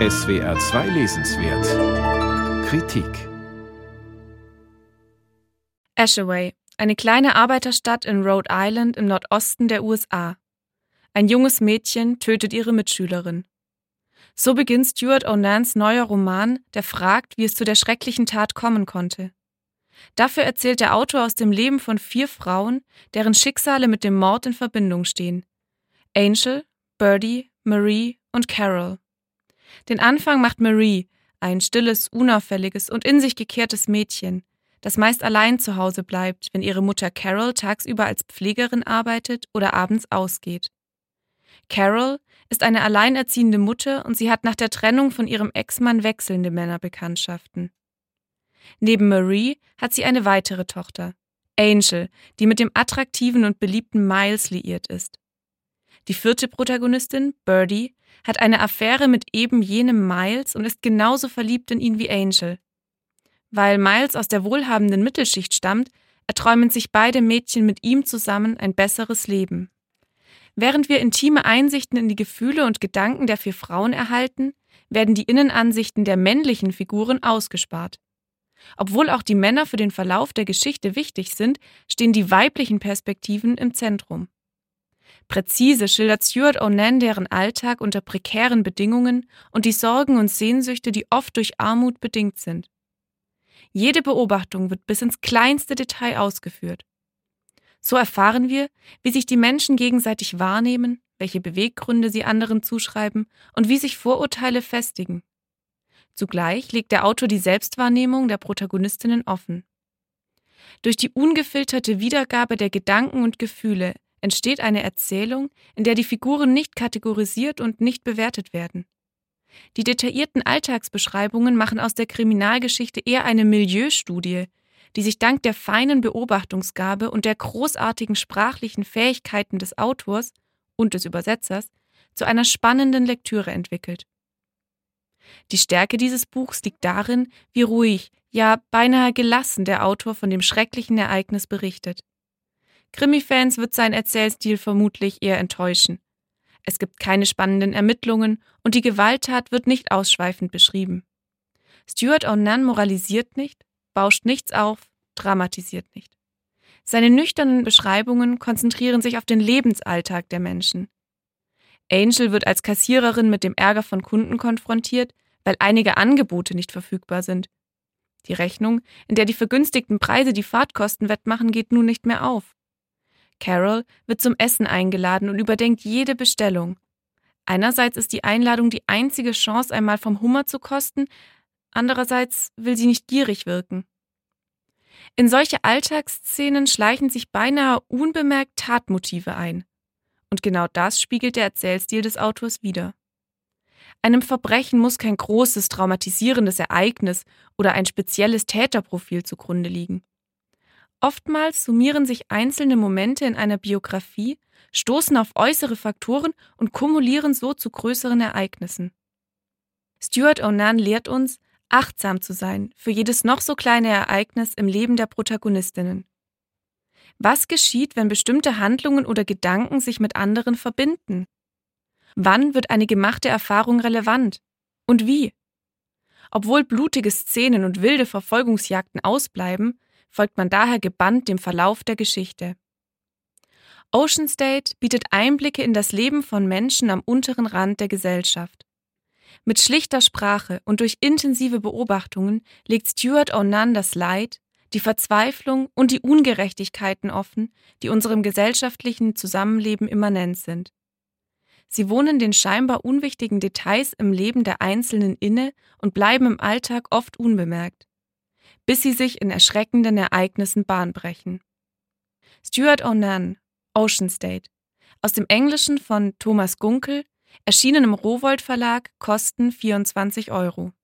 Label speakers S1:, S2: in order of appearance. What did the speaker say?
S1: SWR 2 Lesenswert Kritik
S2: Ashaway, eine kleine Arbeiterstadt in Rhode Island im Nordosten der USA. Ein junges Mädchen tötet ihre Mitschülerin. So beginnt Stuart Onans neuer Roman, der fragt, wie es zu der schrecklichen Tat kommen konnte. Dafür erzählt der Autor aus dem Leben von vier Frauen, deren Schicksale mit dem Mord in Verbindung stehen. Angel, Birdie, Marie und Carol. Den Anfang macht Marie, ein stilles, unauffälliges und in sich gekehrtes Mädchen, das meist allein zu Hause bleibt, wenn ihre Mutter Carol tagsüber als Pflegerin arbeitet oder abends ausgeht. Carol ist eine alleinerziehende Mutter und sie hat nach der Trennung von ihrem Ex-Mann wechselnde Männerbekanntschaften. Neben Marie hat sie eine weitere Tochter, Angel, die mit dem attraktiven und beliebten Miles liiert ist. Die vierte Protagonistin, Birdie, hat eine Affäre mit eben jenem Miles und ist genauso verliebt in ihn wie Angel. Weil Miles aus der wohlhabenden Mittelschicht stammt, erträumen sich beide Mädchen mit ihm zusammen ein besseres Leben. Während wir intime Einsichten in die Gefühle und Gedanken der vier Frauen erhalten, werden die Innenansichten der männlichen Figuren ausgespart. Obwohl auch die Männer für den Verlauf der Geschichte wichtig sind, stehen die weiblichen Perspektiven im Zentrum. Präzise schildert Stuart Onan deren Alltag unter prekären Bedingungen und die Sorgen und Sehnsüchte, die oft durch Armut bedingt sind. Jede Beobachtung wird bis ins kleinste Detail ausgeführt. So erfahren wir, wie sich die Menschen gegenseitig wahrnehmen, welche Beweggründe sie anderen zuschreiben und wie sich Vorurteile festigen. Zugleich legt der Autor die Selbstwahrnehmung der Protagonistinnen offen. Durch die ungefilterte Wiedergabe der Gedanken und Gefühle entsteht eine Erzählung, in der die Figuren nicht kategorisiert und nicht bewertet werden. Die detaillierten Alltagsbeschreibungen machen aus der Kriminalgeschichte eher eine Milieustudie, die sich dank der feinen Beobachtungsgabe und der großartigen sprachlichen Fähigkeiten des Autors und des Übersetzers zu einer spannenden Lektüre entwickelt. Die Stärke dieses Buchs liegt darin, wie ruhig, ja beinahe gelassen der Autor von dem schrecklichen Ereignis berichtet. Krimi-Fans wird sein Erzählstil vermutlich eher enttäuschen. Es gibt keine spannenden Ermittlungen und die Gewalttat wird nicht ausschweifend beschrieben. Stuart Onan moralisiert nicht, bauscht nichts auf, dramatisiert nicht. Seine nüchternen Beschreibungen konzentrieren sich auf den Lebensalltag der Menschen. Angel wird als Kassiererin mit dem Ärger von Kunden konfrontiert, weil einige Angebote nicht verfügbar sind. Die Rechnung, in der die vergünstigten Preise die Fahrtkosten wettmachen, geht nun nicht mehr auf. Carol wird zum Essen eingeladen und überdenkt jede Bestellung. Einerseits ist die Einladung die einzige Chance, einmal vom Hummer zu kosten, andererseits will sie nicht gierig wirken. In solche Alltagsszenen schleichen sich beinahe unbemerkt Tatmotive ein. Und genau das spiegelt der Erzählstil des Autors wider. Einem Verbrechen muss kein großes, traumatisierendes Ereignis oder ein spezielles Täterprofil zugrunde liegen. Oftmals summieren sich einzelne Momente in einer Biografie, stoßen auf äußere Faktoren und kumulieren so zu größeren Ereignissen. Stuart Onan lehrt uns, achtsam zu sein für jedes noch so kleine Ereignis im Leben der Protagonistinnen. Was geschieht, wenn bestimmte Handlungen oder Gedanken sich mit anderen verbinden? Wann wird eine gemachte Erfahrung relevant? Und wie? Obwohl blutige Szenen und wilde Verfolgungsjagden ausbleiben, folgt man daher gebannt dem Verlauf der Geschichte. Ocean State bietet Einblicke in das Leben von Menschen am unteren Rand der Gesellschaft. Mit schlichter Sprache und durch intensive Beobachtungen legt Stuart Onan das Leid, die Verzweiflung und die Ungerechtigkeiten offen, die unserem gesellschaftlichen Zusammenleben immanent sind. Sie wohnen den scheinbar unwichtigen Details im Leben der Einzelnen inne und bleiben im Alltag oft unbemerkt, bis sie sich in erschreckenden Ereignissen bahnbrechen. Stuart Onan, Ocean State, aus dem Englischen von Thomas Gunkel, erschienen im Rowold Verlag, Kosten 24 Euro.